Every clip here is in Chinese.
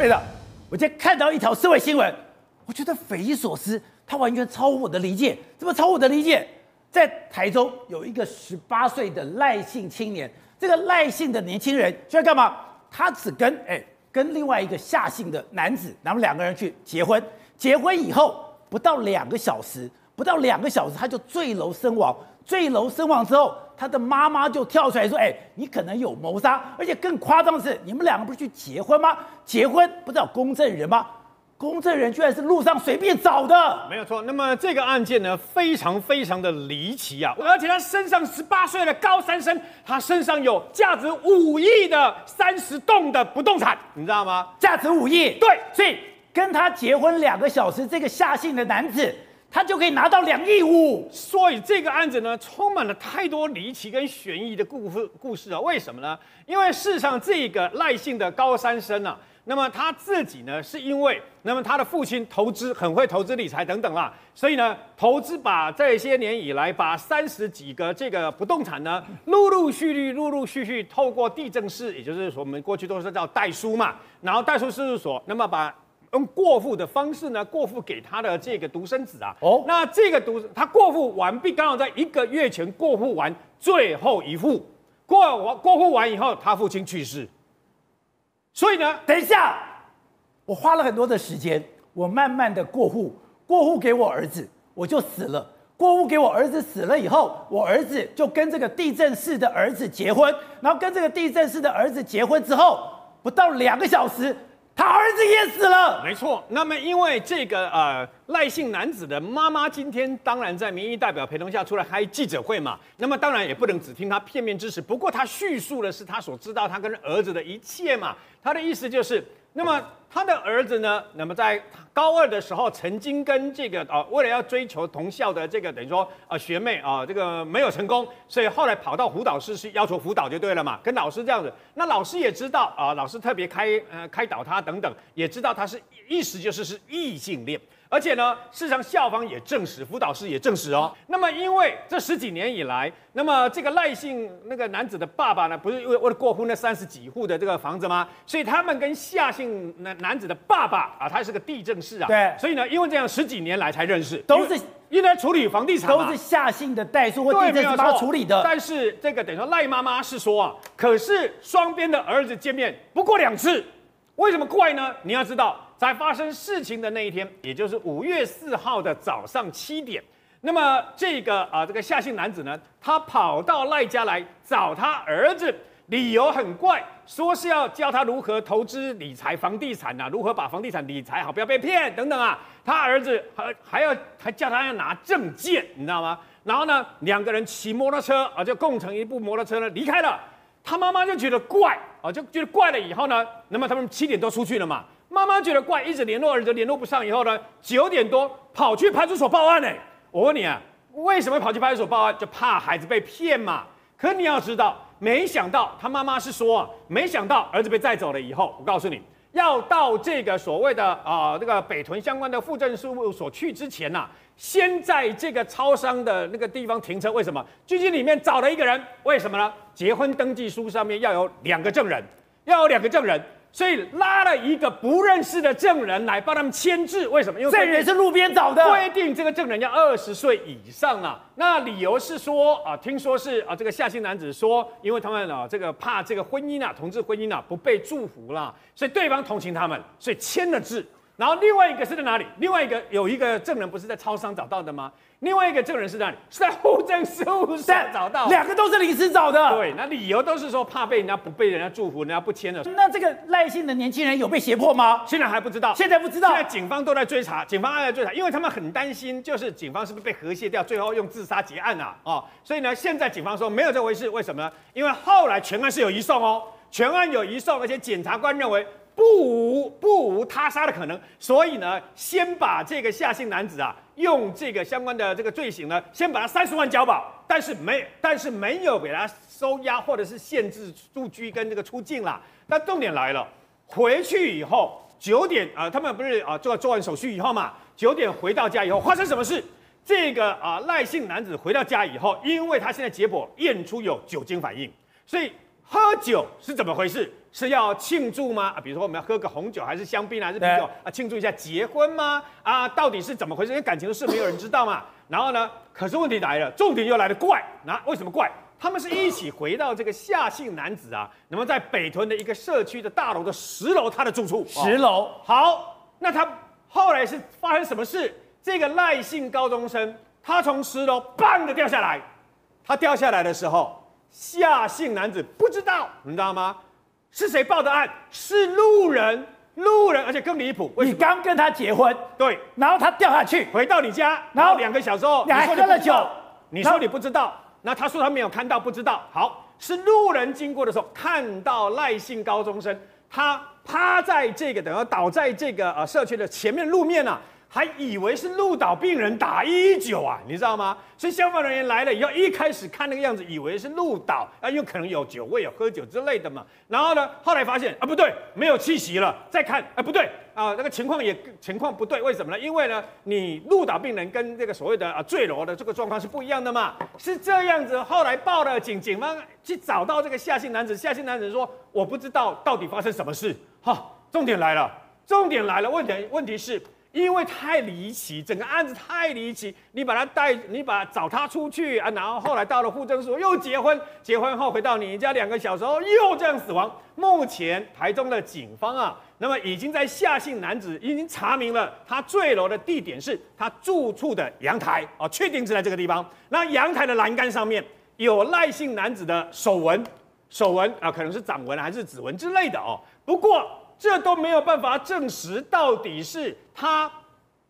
队长，我今天看到一条社会新闻，我觉得匪夷所思，它完全超乎我的理解。怎么超乎我的理解？在台中有一个十八岁的赖姓青年，这个赖姓的年轻人就在干嘛？他只跟哎跟另外一个夏姓的男子，然后两个人去结婚。结婚以后不到两个小时，不到两个小时他就坠楼身亡。坠楼身亡之后，他的妈妈就跳出来说：“哎，你可能有谋杀，而且更夸张的是，你们两个不是去结婚吗？结婚不是要公证人吗？公证人居然是路上随便找的，没有错。那么这个案件呢，非常非常的离奇啊！而且他身上十八岁的高三生，他身上有价值五亿的三十栋的不动产，你知道吗？价值五亿，对，所以跟他结婚两个小时，这个下姓的男子。”他就可以拿到两亿五，所以这个案子呢，充满了太多离奇跟悬疑的故事故事啊。为什么呢？因为事实上，这个赖姓的高三生啊，那么他自己呢，是因为那么他的父亲投资很会投资理财等等啦，所以呢，投资把这些年以来把三十几个这个不动产呢，陆陆续续、陆陆续续透过地政士，也就是说我们过去都是叫代书嘛，然后代书事务所，那么把。用过户的方式呢，过户给他的这个独生子啊。哦，那这个独他过户完毕，刚好在一个月前过户完最后一户，过完过户完以后，他父亲去世。所以呢，等一下，我花了很多的时间，我慢慢的过户，过户给我儿子，我就死了。过户给我儿子死了以后，我儿子就跟这个地震室的儿子结婚，然后跟这个地震室的儿子结婚之后，不到两个小时。他儿子也死了，没错。那么因为这个呃赖姓男子的妈妈今天当然在民意代表陪同下出来开记者会嘛，那么当然也不能只听他片面之词。不过他叙述的是他所知道他跟儿子的一切嘛，他的意思就是。那么他的儿子呢？那么在高二的时候，曾经跟这个啊，为了要追求同校的这个等于说啊学妹啊，这个没有成功，所以后来跑到辅导室去要求辅导就对了嘛，跟老师这样子。那老师也知道啊，老师特别开呃开导他等等，也知道他是意思就是是异性恋。而且呢，事实上校方也证实，辅导师也证实哦。那么，因为这十几年以来，那么这个赖姓那个男子的爸爸呢，不是为为了过户那三十几户的这个房子吗？所以他们跟夏姓男男子的爸爸啊，他是个地政士啊。对。所以呢，因为这样十几年来才认识，都是因为处理房地产，都是夏姓的代数或地政士帮他处理的。但是这个等于说赖妈妈是说啊，可是双边的儿子见面不过两次，为什么怪呢？你要知道。在发生事情的那一天，也就是五月四号的早上七点，那么这个啊，这个夏姓男子呢，他跑到赖家来找他儿子，理由很怪，说是要教他如何投资理财房地产呐、如何把房地产理财好，不要被骗等等啊。他儿子还还要还叫他要拿证件，你知道吗？然后呢，两个人骑摩托车啊，就共乘一部摩托车呢离开了。他妈妈就觉得怪啊，就觉得怪了以后呢，那么他们七点多出去了嘛。妈妈觉得怪，一直联络儿子联络不上，以后呢，九点多跑去派出所报案呢。我问你啊，为什么跑去派出所报案？就怕孩子被骗嘛。可你要知道，没想到他妈妈是说啊，没想到儿子被带走了以后，我告诉你，要到这个所谓的啊那个北屯相关的户政事务所去之前呐、啊，先在这个超商的那个地方停车。为什么？拘禁里面找了一个人，为什么呢？结婚登记书上面要有两个证人，要有两个证人。所以拉了一个不认识的证人来帮他们签字，为什么？因为证人是路边找的，规定这个证人要二十岁以上啊。那理由是说啊，听说是啊，这个夏姓男子说，因为他们啊，这个怕这个婚姻啊，同志婚姻啊不被祝福了，所以对方同情他们，所以签了字。然后另外一个是在哪里？另外一个有一个证人不是在超商找到的吗？另外一个证人是在哪里？是在户政事务所找到。两个都是临时找的。对，那理由都是说怕被人家不被人家祝福，人家不签了。那这个赖姓的年轻人有被胁迫吗？现在还不知道。现在不知道。现在警方都在追查，警方还在追查，因为他们很担心，就是警方是不是被和谐掉，最后用自杀结案啊？哦，所以呢，现在警方说没有这回事，为什么呢？因为后来全案是有移送哦，全案有移送，而且检察官认为。不无不无他杀的可能，所以呢，先把这个夏姓男子啊，用这个相关的这个罪行呢，先把他三十万交保，但是没，但是没有给他收押或者是限制住居跟这个出境啦。那重点来了，回去以后九点啊、他们不是啊做做完手续以后嘛，九点回到家以后发生什么事？这个啊赖姓男子回到家以后，因为他现在结果验出有酒精反应，所以。喝酒是怎么回事？是要庆祝吗？啊，比如说我们要喝个红酒，还是香槟，还是啤酒啊？庆祝一下结婚吗？啊，到底是怎么回事？因为感情的事没有人知道嘛。然后呢，可是问题来了，重点又来了，怪，那、啊、为什么怪？他们是一起回到这个夏姓男子啊，那么在北屯的一个社区的大楼的十楼，他的住处。十楼。好，那他后来是发生什么事？这个赖姓高中生，他从十楼砰的掉下来，他掉下来的时候。夏姓男子不知道，你知道吗？是谁报的案？是路人，路人，而且更离谱。你刚跟他结婚，对，然后他掉下去，回到你家，然后两个小时后，你还喝了酒，你说你不知道，那他说他没有看到，不知道。好，是路人经过的时候看到赖姓高中生，他趴在这个，等于倒在这个呃社区的前面路面啊。还以为是鹿岛病人打一一九啊，你知道吗？所以消防人员来了以后，一开始看那个样子，以为是鹿岛啊，因为可能有酒味，有喝酒之类的嘛。然后呢，后来发现啊，不对，没有气息了。再看，啊，不对啊，那个情况也情况不对，为什么呢？因为呢，你鹿岛病人跟这个所谓的啊坠楼的这个状况是不一样的嘛。是这样子，后来报了警，警方去找到这个夏姓男子，夏姓男子说，我不知道到底发生什么事。哈，重点来了，重点来了，问题问题是。因为太离奇，整个案子太离奇，你把他带，你把找他出去啊，然后后来到了户政所又结婚，结婚后回到你家两个小时后又这样死亡。目前台中的警方啊，那么已经在夏姓男子已经查明了他坠楼的地点是他住处的阳台哦，确定是在这个地方。那阳台的栏杆上面有赖姓男子的手纹，手纹啊，可能是掌纹还是指纹之类的哦。不过。这都没有办法证实到底是他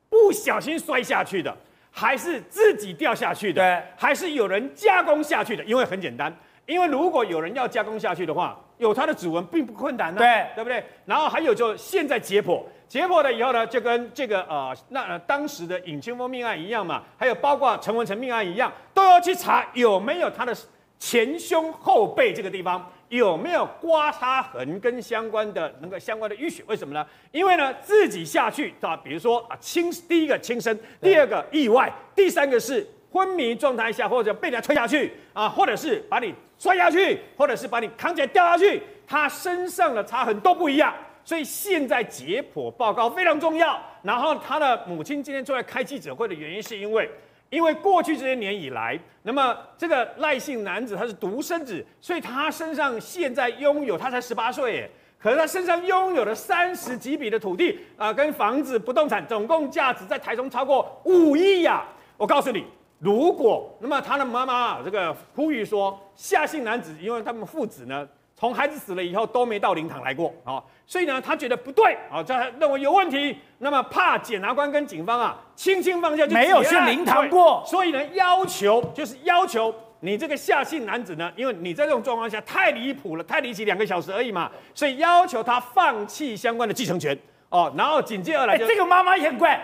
不小心摔下去的，还是自己掉下去的，对，还是有人加工下去的？因为很简单，因为如果有人要加工下去的话，有他的指纹并不困难呢，对，对不对？然后还有就现在解剖，解剖了以后呢，就跟这个呃那呃当时的尹清风命案一样嘛，还有包括陈文成命案一样，都要去查有没有他的前胸后背这个地方。有没有刮擦痕跟相关的那个相关的淤血？为什么呢？因为呢自己下去啊，比如说啊轻第一个轻生，第二个意外，第三个是昏迷状态下或者被人家推下去啊，或者是把你摔下去，或者是把你扛起来掉下去，他身上的擦痕都不一样。所以现在解剖报告非常重要。然后他的母亲今天出来开记者会的原因是因为。因为过去这些年以来，那么这个赖姓男子他是独生子，所以他身上现在拥有，他才十八岁耶，可是他身上拥有了三十几笔的土地啊、跟房子、不动产，总共价值在台中超过五亿呀。我告诉你，如果那么他的妈妈这个呼吁说，夏姓男子，因为他们父子呢。从孩子死了以后都没到灵堂来过啊，所以呢，他觉得不对啊，他认为有问题，那么怕检察官跟警方啊轻轻放下就，就没有去灵堂过，所以呢，要求就是要求你这个夏姓男子呢，因为你在这种状况下太离谱了，太离奇，两个小时而已嘛，所以要求他放弃相关的继承权哦，然后紧接而来就，这个妈妈也很怪。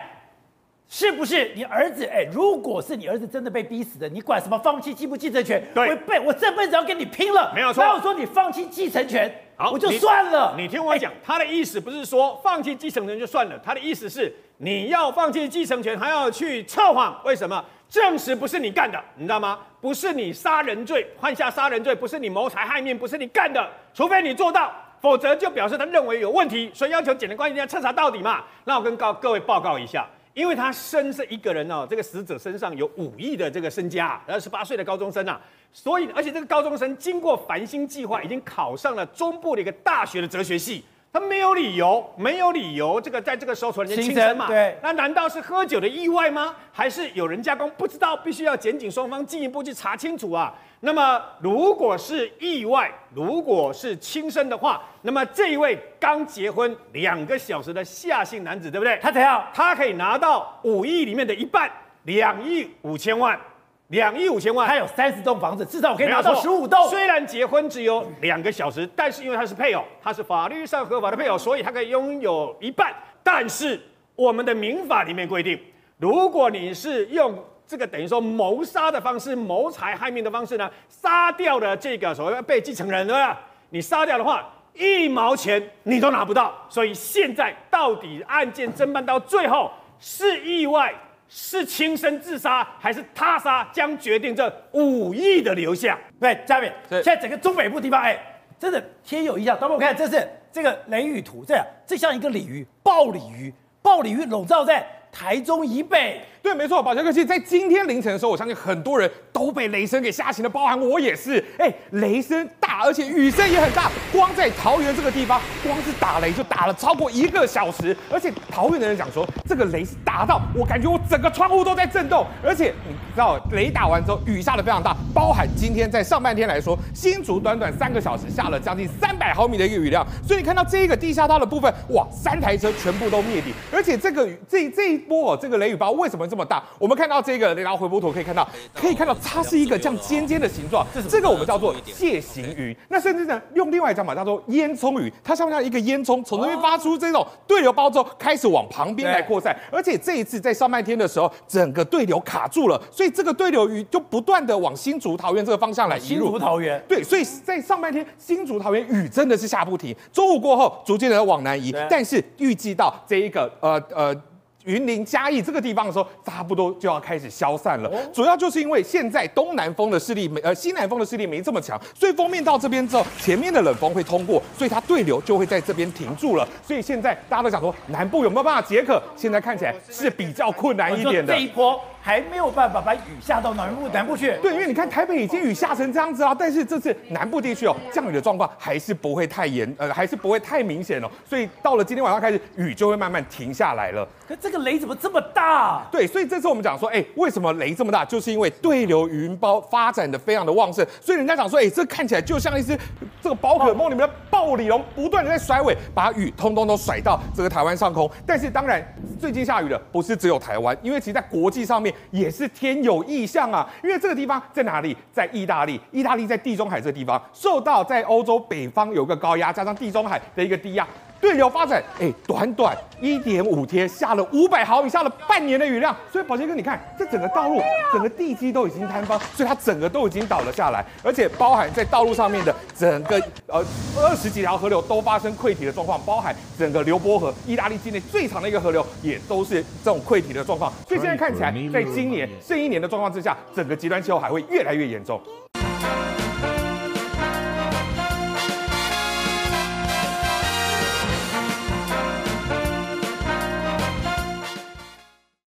是不是你儿子？哎，如果是你儿子真的被逼死的，你管什么放弃继不继承权？对，我被我这辈子要跟你拼了，没有错。然后说你放弃继承权，好，我就算了。你，你听我讲，他的意思不是说放弃继承权就算了，他的意思是你要放弃继承权，还要去测谎。为什么？证实不是你干的，你知道吗？不是你杀人罪，犯下杀人罪，不是你谋财害命，不是你干的，除非你做到，否则就表示他认为有问题，所以要求检察官一定要彻查到底嘛。那我跟告各位报告一下。因为他身是一个人哦，这个死者身上有五亿的这个身家，二十八岁的高中生啊，所以而且这个高中生经过繁星计划，已经考上了中部的一个大学的哲学系。他没有理由，没有理由，这个在这个时候突然间轻生嘛？对，那难道是喝酒的意外吗？还是有人加工？不知道，必须要检警双方进一步去查清楚啊。那么如果是意外，如果是轻生的话，那么这一位刚结婚两个小时的夏姓男子，对不对？他怎样？他可以拿到五亿里面的一半，两亿五千万。两亿五千万，他有三十栋房子，至少我可以拿到十五栋。虽然结婚只有两个小时，但是因为他是配偶，他是法律上合法的配偶，所以他可以拥有一半。但是我们的民法里面规定，如果你是用这个等于说谋杀的方式、谋财害命的方式呢，杀掉了这个所谓被继承人，对吧？你杀掉的话，一毛钱你都拿不到。所以现在到底案件侦办到最后是意外，是轻生自杀还是他杀，将决定这五亿的流向。对，嘉敏，现在整个中北部地方，哎，真的天有异象。等我看，这是这个雷雨图，这样这像一个鲤鱼，暴鲤鱼，暴鲤鱼笼罩在台中以北。对，没错，宝强哥，其实在今天凌晨的时候，我相信很多人都被雷声给吓醒了，包含我也是。哎，雷声大，而且雨声也很大。光在桃园这个地方，光是打雷就打了超过一个小时。而且桃园的人讲说，这个雷是打到我感觉我整个窗户都在震动。而且你知道，雷打完之后，雨下的非常大，包含今天在上半天来说，新竹短短三个小时下了将近三百毫米的一个雨量。所以你看到这一个地下道的部分，哇，三台车全部都灭顶。而且这个这这一波哦，这个雷雨包为什么这么大？我们看到这个雷达回波图，可以看到，可以看到它是一个这样尖尖的形状，这个我们叫做蟹形云。那甚至呢，用另外一张嘛，叫做烟囱云，它像不像一个烟囱，从这边发出这种对流包之后，开始往旁边来扩散。而且这一次在上半天的时候，整个对流卡住了，所以这个对流云就不断的往新竹桃园这个方向来移入。新竹桃园，对，所以在上半天新竹桃园雨真的是下不停。中午过后，逐渐的往南移，但是预计到这一个呃呃。云林嘉义这个地方的时候，差不多就要开始消散了。主要就是因为现在东南风的势力没，呃，西南风的势力没这么强，所以锋面到这边之后，前面的冷风会通过，所以它对流就会在这边停住了。所以现在大家都想说，南部有没有办法解渴？现在看起来是比较困难一点的。这一波。还没有办法把雨下到南部南部去。对，因为你看台北已经雨下成这样子啊，但是这次南部地区哦，降雨的状况还是不会太严，呃，还是不会太明显哦。所以到了今天晚上开始，雨就会慢慢停下来了。可这个雷怎么这么大？对，所以这次我们讲说，哎，为什么雷这么大？就是因为对流云包发展的非常的旺盛，所以人家讲说，哎，这看起来就像一只这个宝可梦里面的暴鲤龙，不断的在甩尾，把雨通通都甩到这个台湾上空。但是当然，最近下雨的不是只有台湾，因为其实在国际上面。也是天有异象啊！因为这个地方在哪里？在意大利，意大利在地中海这个地方，受到在欧洲北方有个高压，加上地中海的一个低压。对流发展，哎，短短一点五天下了五百毫米，下了半年的雨量。所以宝杰哥，你看这整个道路，整个地基都已经坍方，所以它整个都已经倒了下来，而且包含在道路上面的整个呃二十几条河流都发生溃堤的状况，包含整个刘波河，意大利境内最长的一个河流，也都是这种溃堤的状况。所以现在看起来，在今年这一年的状况之下，整个极端气候还会越来越严重。